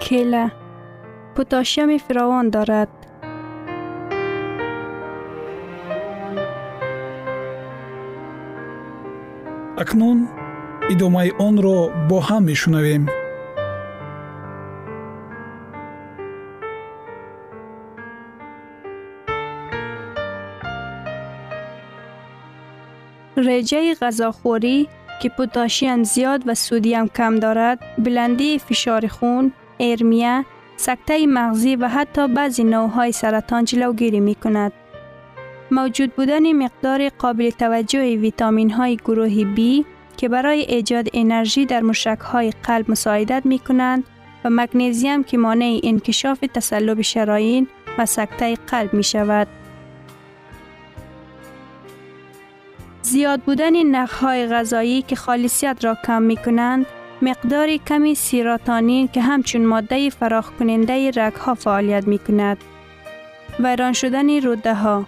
کله پوتاشیم فراوان دارد. اکنون ادامه آن رو با هم میشنویم. رجه غذاخوری که پوتاشیم زیاد و سودیم کم دارد بلندی فشار خون ارمیه، سکته مغزی و حتی بعضی نوعهای سرطان جلوگیری می کند. موجود بودن مقدار قابل توجه ویتامین های گروه B که برای ایجاد انرژی در مشک های قلب مساعدت می کنند و مگنیزیم که مانع انکشاف تسلب شرايین و سکته قلب می شود. زیاد بودن نخهای غذایی که خالصیت را کم می کنند مقدار کمی سیراتانین که همچون ماده فراخ کننده رگ ها فعالیت می کند. ویران شدن روده ها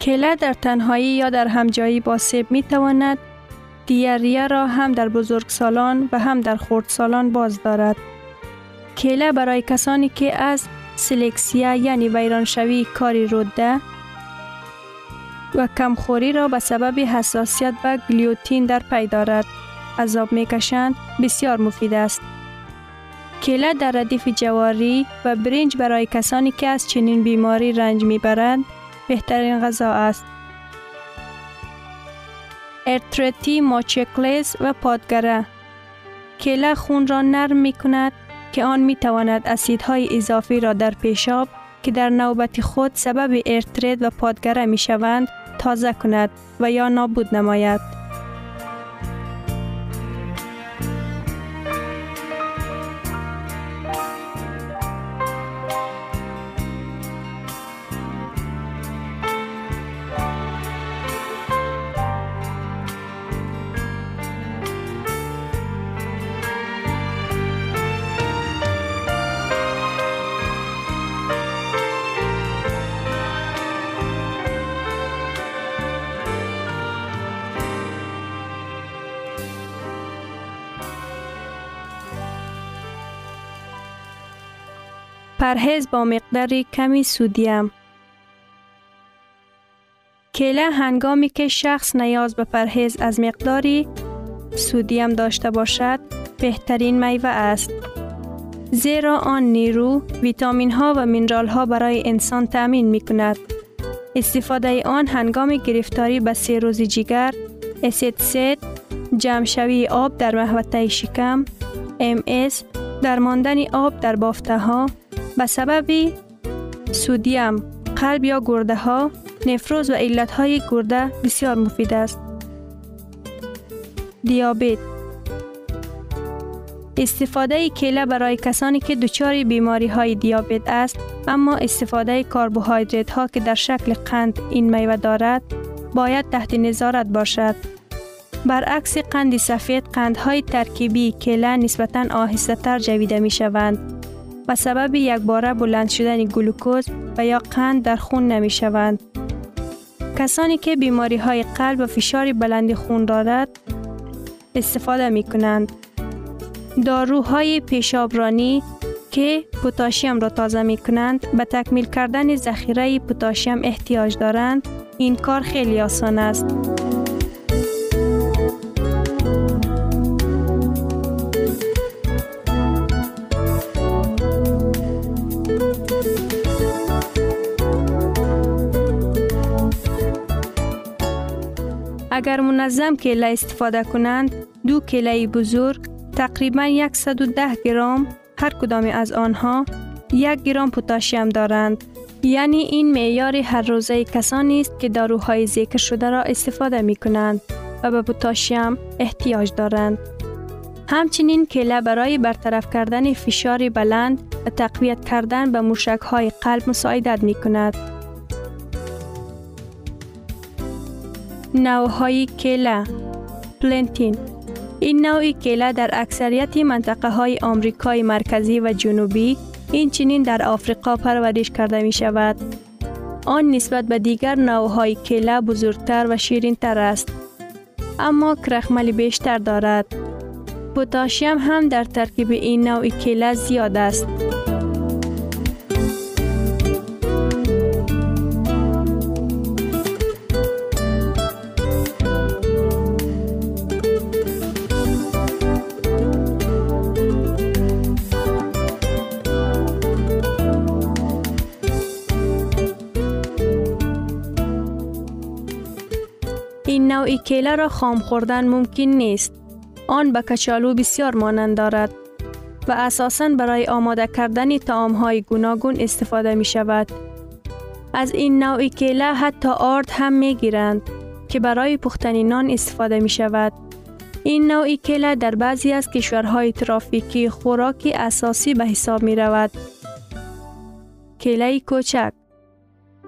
کله در تنهایی یا در همجایی با سیب می تواند دیاریه را هم در بزرگسالان و هم در خردسالان باز دارد. کله برای کسانی که از سلکسیا یعنی ویرانشوی کاری روده و کمخوری را به سبب حساسیت و گلیوتین در پی دارد. عذاب می کشند بسیار مفید است. کیله در ردیف جواری و برنج برای کسانی که از چنین بیماری رنج می‌برند بهترین غذا است. ارترتی ماچکلس و پادگره کیله خون را نرم می کند که آن می تواند اسیدهای اضافی را در پیشاب که در نوبت خود سبب ارترت و پادگره می شوند تازه کند و یا نابود نماید. با مقدار کمی سودیم کیله هنگامی که شخص نیاز به پرهیز از مقداری سودیم داشته باشد بهترین میوه است. زیرا آن نیرو، ویتامین ها و مینرال ها برای انسان تأمین می کند. استفاده آن هنگام گرفتاری به سیروز جگر، اسید سید، جمشوی آب در محوطه شکم، ام درماندن آب در بافته ها، به سبب سودیم قلب یا گرده ها نفروز و علت های گرده بسیار مفید است. دیابت استفاده کیله برای کسانی که دچار بیماری های دیابت است اما استفاده کربوهیدرات ها که در شکل قند این میوه دارد باید تحت نظارت باشد. برعکس قند سفید قندهای ترکیبی کیله نسبتا آهسته تر جویده می شوند و سبب یک باره بلند شدن گلوکوز و یا قند در خون نمی شوند. کسانی که بیماری های قلب و فشار بلند خون دارد استفاده می کنند. داروهای پیشابرانی که پوتاشیم را تازه می کنند به تکمیل کردن ذخیره پوتاشیم احتیاج دارند این کار خیلی آسان است. اگر منظم کیله استفاده کنند دو کیله بزرگ تقریبا 110 گرم هر کدام از آنها یک گرم پوتاشیم دارند. یعنی این معیار هر روزه کسانی است که داروهای ذکر شده را استفاده می کنند و به پوتاشیم احتیاج دارند. همچنین کیله برای برطرف کردن فشار بلند و تقویت کردن به موشک های قلب مساعدت می کند نوهای کیله پلنتین این نوع کیله در اکثریت منطقه های آمریکای مرکزی و جنوبی این چنین در آفریقا پرورش کرده می شود. آن نسبت به دیگر نوهای کیله بزرگتر و شیرین تر است. اما کرخمل بیشتر دارد. پوتاشیم هم در ترکیب این نوع کیله زیاد است. این نوع کیله را خام خوردن ممکن نیست. آن به کچالو بسیار مانند دارد و اساساً برای آماده کردن تعام های گوناگون استفاده می شود. از این نوع کیله حتی آرد هم می گیرند که برای پختن نان استفاده می شود. این نوع کیله در بعضی از کشورهای ترافیکی خوراکی اساسی به حساب می رود. کیله کوچک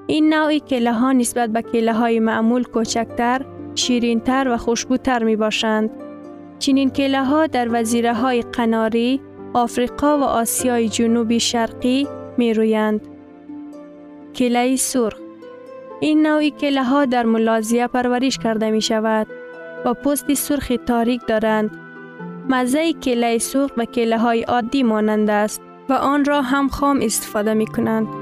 این نوع کیله ها نسبت به کیله های معمول کوچکتر شیرینتر و خوشبوتر می باشند. چنین کله ها در وزیره های قناری، آفریقا و آسیای جنوبی شرقی می رویند. کله سرخ این نوعی کله ها در ملازیه پرورش کرده می شود و پست سرخ تاریک دارند. مزه کله سرخ و کله های عادی مانند است و آن را هم خام استفاده می کنند.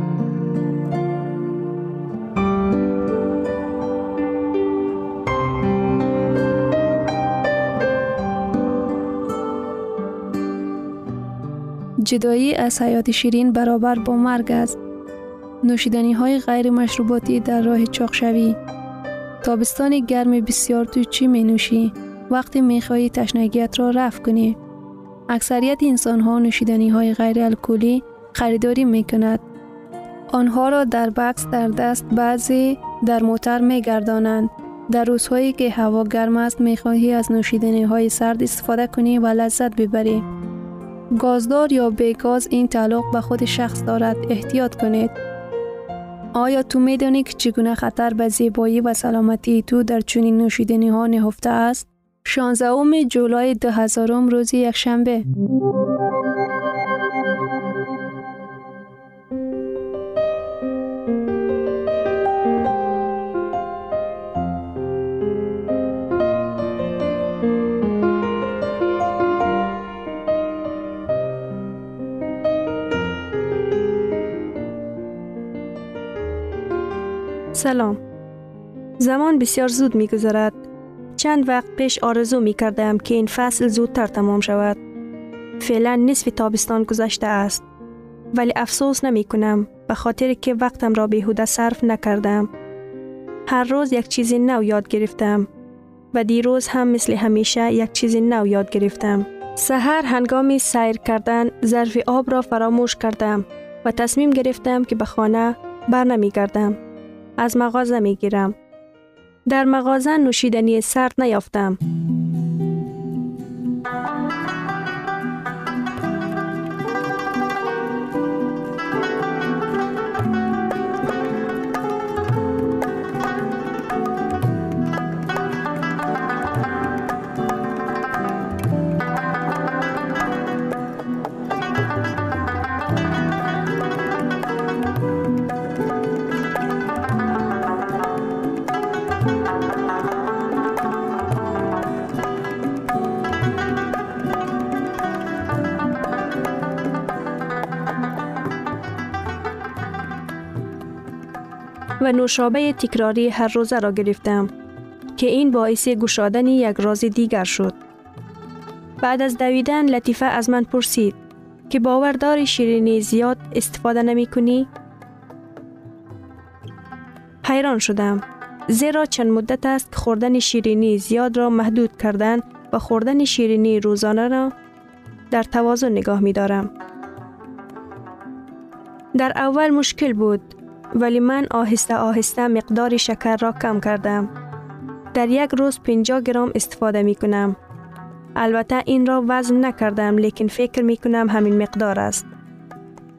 جدایی از حیات شیرین برابر با مرگ است. نوشیدنی های غیر مشروباتی در راه چاقشوی. تابستان گرم بسیار تو چی می نوشی؟ وقتی می خواهی تشنگیت را رفع کنی. اکثریت انسان ها نوشیدنی های غیر الکلی خریداری می کند. آنها را در بکس در دست بعضی در موتر می گردانند. در روزهایی که هوا گرم است می خواهی از نوشیدنی های سرد استفاده کنی و لذت ببری. گازدار یا بیگاز این تعلق به خود شخص دارد احتیاط کنید. آیا تو میدانی که چگونه خطر به زیبایی و سلامتی تو در چنین نوشیدنی ها نهفته است؟ 16 جولای 2000 روز یک سلام زمان بسیار زود می گذرد. چند وقت پیش آرزو می کردم که این فصل زودتر تمام شود. فعلا نصف تابستان گذشته است. ولی افسوس نمی کنم به خاطر که وقتم را بیهوده صرف نکردم. هر روز یک چیز نو یاد گرفتم و دیروز هم مثل همیشه یک چیز نو یاد گرفتم. سحر هنگام سیر کردن ظرف آب را فراموش کردم و تصمیم گرفتم که به خانه بر نمی گردم. از مغازه می گیرم. در مغازه نوشیدنی سرد نیافتم. نوشابه تکراری هر روزه را گرفتم که این باعث گشادن یک راز دیگر شد. بعد از دویدن لطیفه از من پرسید که باوردار شیرینی زیاد استفاده نمی کنی؟ حیران شدم زیرا چند مدت است که خوردن شیرینی زیاد را محدود کردن و خوردن شیرینی روزانه را در توازن نگاه می دارم. در اول مشکل بود ولی من آهسته آهسته مقدار شکر را کم کردم. در یک روز 50 گرم استفاده می کنم. البته این را وزن نکردم لیکن فکر می کنم همین مقدار است.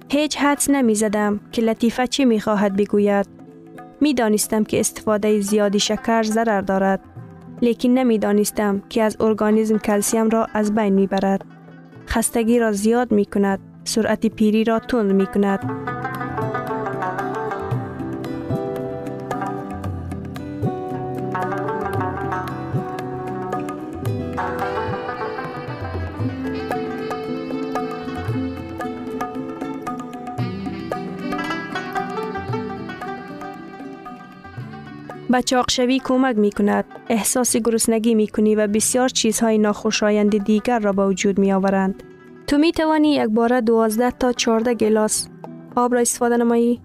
هیچ حدس نمی زدم که لطیفه چی می خواهد بگوید. می دانستم که استفاده زیادی شکر ضرر دارد. لیکن نمی دانستم که از ارگانیزم کلسیم را از بین می برد. خستگی را زیاد می کند. سرعت پیری را تند می کند. به چاقشوی کمک می کند. احساس گرسنگی می کنی و بسیار چیزهای ناخوشایند دیگر را به وجود می آورند. تو می توانی یک بار دوازده تا چارده گلاس آب را استفاده نمایی؟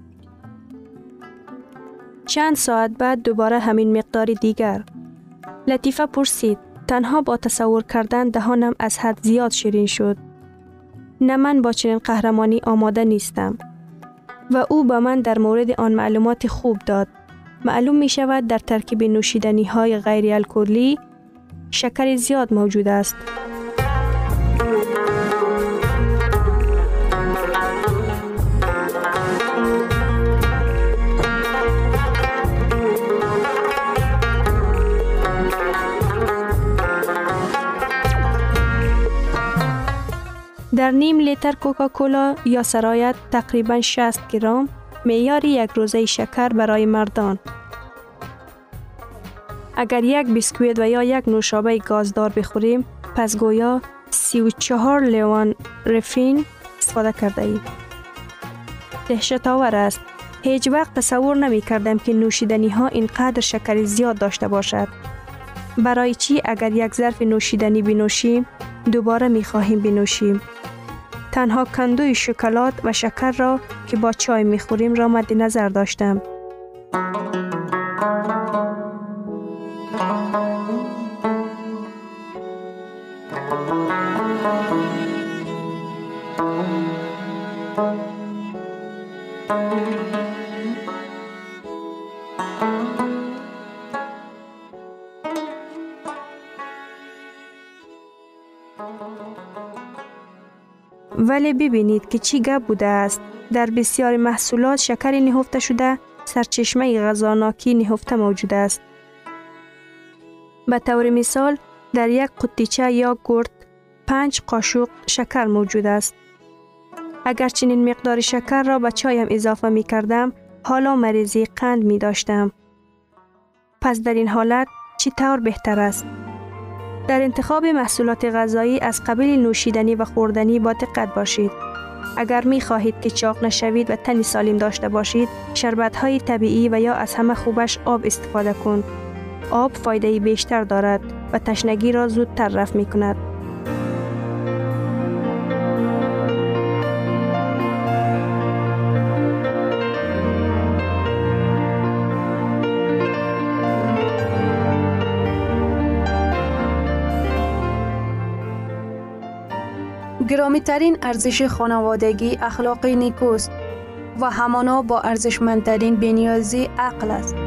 چند ساعت بعد دوباره همین مقدار دیگر. لطیفه پرسید تنها با تصور کردن دهانم از حد زیاد شیرین شد. نه من با چنین قهرمانی آماده نیستم. و او به من در مورد آن معلومات خوب داد. معلوم می شود در ترکیب نوشیدنی های غیر الکلی شکر زیاد موجود است. در نیم لیتر کوکاکولا یا سرایت تقریبا 60 گرم معیار یک روزه شکر برای مردان. اگر یک بیسکویت و یا یک نوشابه گازدار بخوریم پس گویا 34 لیوان رفین استفاده کرده ایم. دهشت آور است. هیچ وقت تصور نمی کردم که نوشیدنی ها اینقدر شکر زیاد داشته باشد. برای چی اگر یک ظرف نوشیدنی بنوشیم دوباره می خواهیم بنوشیم. تنها کندوی شکلات و شکر را که با چای می خوریم را مد نظر داشتم. ولی ببینید که چی گپ بوده است. در بسیار محصولات شکر نهفته شده سرچشمه غذاناکی نهفته موجود است. به طور مثال در یک قطیچه یا گرد پنج قاشق شکر موجود است. اگر چنین مقدار شکر را به چایم اضافه می کردم حالا مریضی قند می داشتم. پس در این حالت چی طور بهتر است؟ در انتخاب محصولات غذایی از قبیل نوشیدنی و خوردنی با دقت باشید. اگر می خواهید که چاق نشوید و تنی سالم داشته باشید، شربت های طبیعی و یا از همه خوبش آب استفاده کن. آب فایده بیشتر دارد و تشنگی را زودتر رفت می کند. گرامی ترین ارزش خانوادگی اخلاقی نیکوست و همانا با ارزشمندترین بنیازی عقل است.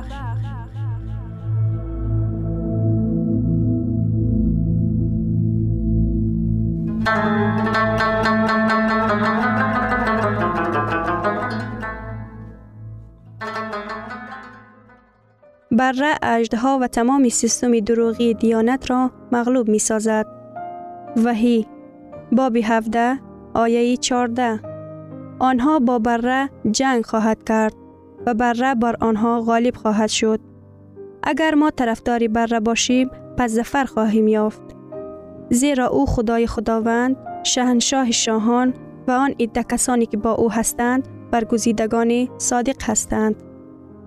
بره اجدها و تمام سیستم دروغی دیانت را مغلوب می سازد. وحی باب 17 آیه 14 آنها با بره جنگ خواهد کرد و بره بر آنها غالب خواهد شد. اگر ما طرفداری بره باشیم پس زفر خواهیم یافت. زیرا او خدای خداوند، شهنشاه شاهان و آن عده کسانی که با او هستند برگزیدگان صادق هستند.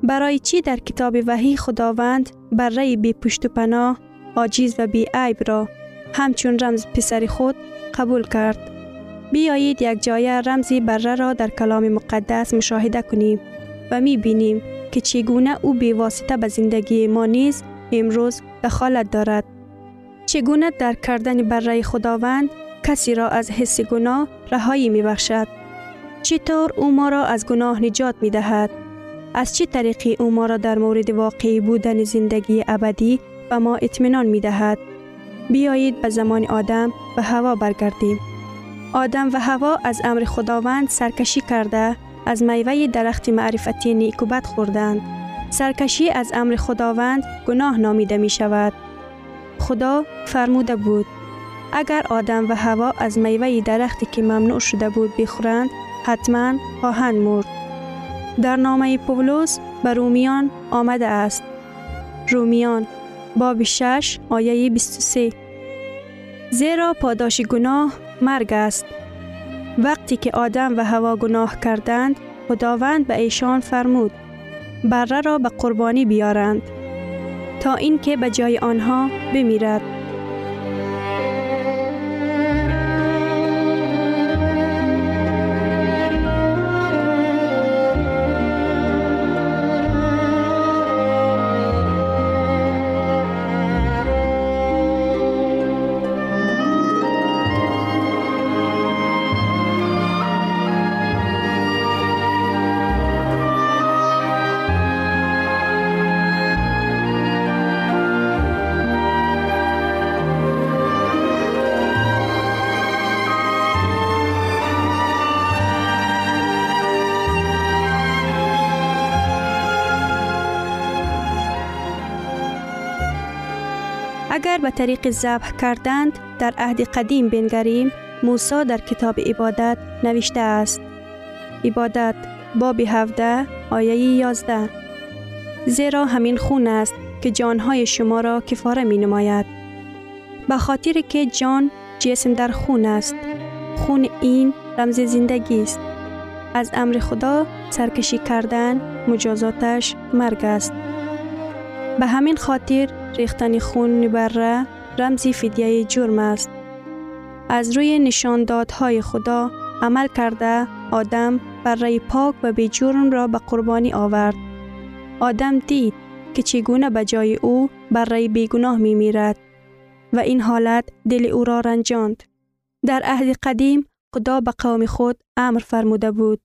برای چی در کتاب وحی خداوند بره بی پشت و پناه، عاجز و بی عیب را همچون رمز پسر خود قبول کرد. بیایید یک جای رمزی بره را در کلام مقدس مشاهده کنیم و می بینیم که چگونه او بیواسطه به زندگی ما نیز امروز دخالت دارد. چگونه در کردن بره خداوند کسی را از حس گناه رهایی می بخشد. چطور او ما را از گناه نجات می دهد؟ از چه طریقی او ما را در مورد واقعی بودن زندگی ابدی به ما اطمینان می دهد؟ بیایید به زمان آدم و هوا برگردیم. آدم و هوا از امر خداوند سرکشی کرده از میوه درخت معرفتی نیکوبت خوردند. سرکشی از امر خداوند گناه نامیده می شود. خدا فرموده بود اگر آدم و هوا از میوه درختی که ممنوع شده بود بخورند حتما خواهند مرد. در نامه پولس به رومیان آمده است. رومیان باب 6 آیه 23 زیرا پاداش گناه مرگ است. وقتی که آدم و هوا گناه کردند خداوند به ایشان فرمود بره را به قربانی بیارند تا اینکه به جای آنها بمیرد. اگر به طریق ذبح کردند در عهد قدیم بنگریم موسی در کتاب عبادت نوشته است. عبادت باب 17 آیه 11 زیرا همین خون است که جانهای شما را کفاره می نماید به خاطر که جان جسم در خون است. خون این رمز زندگی است. از امر خدا سرکشی کردن مجازاتش مرگ است. به همین خاطر ریختن خون بره رمزی فدیه جرم است. از روی نشاندادهای خدا عمل کرده آدم برای پاک و به جرم را به قربانی آورد. آدم دید که چگونه به جای او برای بیگناه می میرد و این حالت دل او را رنجاند. در عهد قدیم خدا به قوم خود امر فرموده بود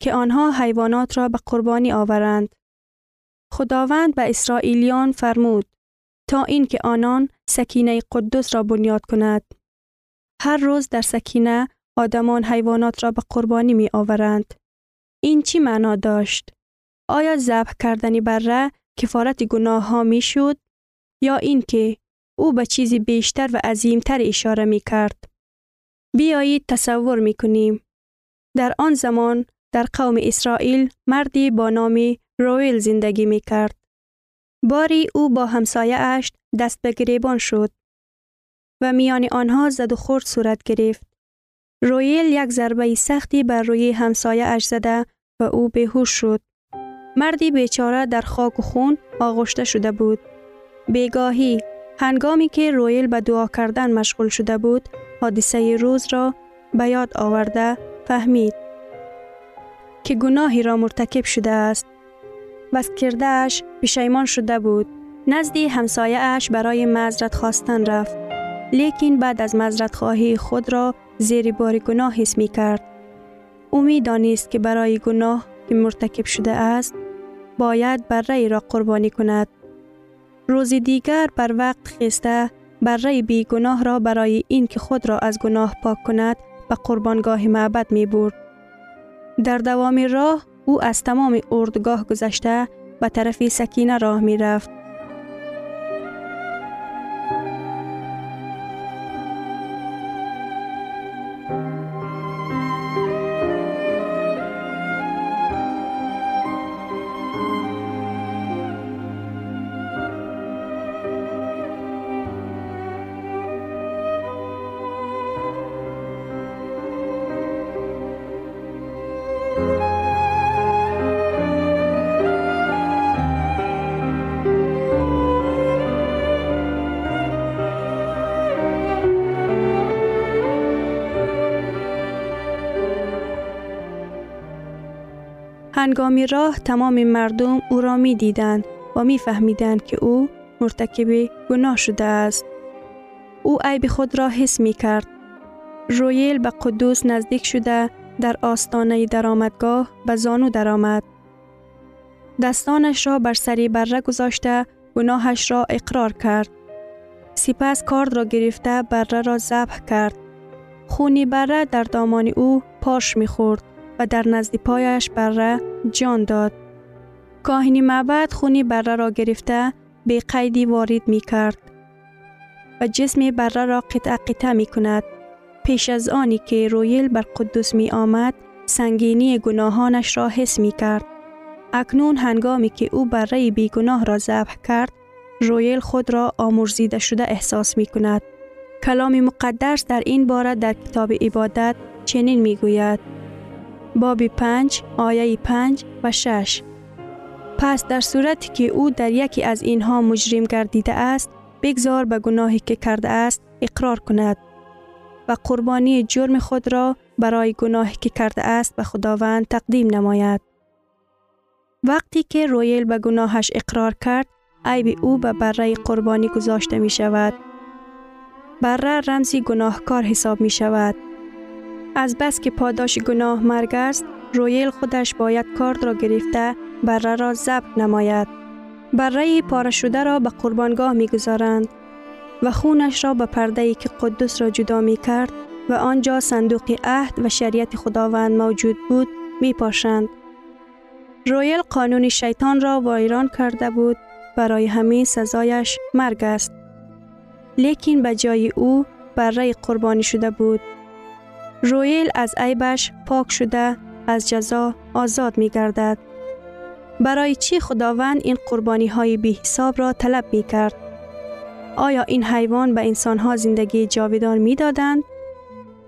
که آنها حیوانات را به قربانی آورند. خداوند به اسرائیلیان فرمود تا اینکه آنان سکینه قدس را بنیاد کند. هر روز در سکینه آدمان حیوانات را به قربانی می آورند. این چی معنا داشت؟ آیا ذبح کردنی بره کفارت گناه ها می شد؟ یا اینکه او به چیزی بیشتر و عظیمتر اشاره می کرد؟ بیایید تصور می کنیم. در آن زمان در قوم اسرائیل مردی با نام رویل زندگی می کرد. باری او با همسایه اش دست به گریبان شد و میان آنها زد و خورد صورت گرفت. رویل یک ضربه سختی بر روی همسایه اش زده و او بهوش شد. مردی بیچاره در خاک و خون آغشته شده بود. بیگاهی هنگامی که رویل به دعا کردن مشغول شده بود، حادثه روز را به یاد آورده فهمید که گناهی را مرتکب شده است و کردهش پشیمان شده بود. نزدی همسایه اش برای مزرت خواستن رفت. لیکن بعد از مزرت خواهی خود را زیر بار گناه حس می کرد. او می دانست که برای گناه که مرتکب شده است باید بره را قربانی کند. روزی دیگر بر وقت خسته بره بی گناه را برای این که خود را از گناه پاک کند به قربانگاه معبد می برد. در دوام راه او از تمام اردگاه گذشته به طرف سکینه راه می رفت. هنگام راه تمام مردم او را می دیدند و می فهمیدند که او مرتکب گناه شده است. او عیب خود را حس می کرد. رویل به قدوس نزدیک شده در آستانه درآمدگاه به زانو درآمد. دستانش را بر سری بره گذاشته گناهش را اقرار کرد. سپس کارد را گرفته بره را ذبح کرد. خونی بره در دامان او پاش می‌خورد و در نزد پایش بره جان داد. کاهنی معبد خونی بره را گرفته به قیدی وارد می کرد و جسم بره را قطع قطع می کند. پیش از آنی که رویل بر قدوس می آمد سنگینی گناهانش را حس می کرد. اکنون هنگامی که او بره بیگناه را ذبح کرد رویل خود را آمرزیده شده احساس می کند. کلام مقدس در این باره در کتاب عبادت چنین می گوید. باب پنج آیه پنج و شش پس در صورتی که او در یکی از اینها مجرم گردیده است بگذار به گناهی که کرده است اقرار کند و قربانی جرم خود را برای گناهی که کرده است به خداوند تقدیم نماید. وقتی که رویل به گناهش اقرار کرد عیب او به بره قربانی گذاشته می شود. بره رمزی گناهکار حساب می شود. از بس که پاداش گناه مرگ است، رویل خودش باید کارد را گرفته بره را ضبط نماید. بره پاره شده را به قربانگاه می گذارند و خونش را به پرده که قدس را جدا می کرد و آنجا صندوق عهد و شریعت خداوند موجود بود می پاشند. رویل قانون شیطان را وایران کرده بود برای همین سزایش مرگ است. لیکن به جای او بره قربانی شده بود. رویل از عیبش پاک شده از جزا آزاد می گردد. برای چی خداوند این قربانی های بی حساب را طلب می کرد؟ آیا این حیوان به انسانها زندگی جاودان می دادند؟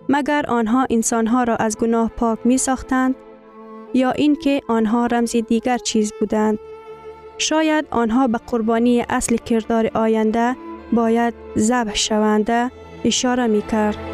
مگر آنها انسانها را از گناه پاک می ساختند؟ یا اینکه آنها رمز دیگر چیز بودند؟ شاید آنها به قربانی اصل کردار آینده باید ذبح شونده اشاره می کرد.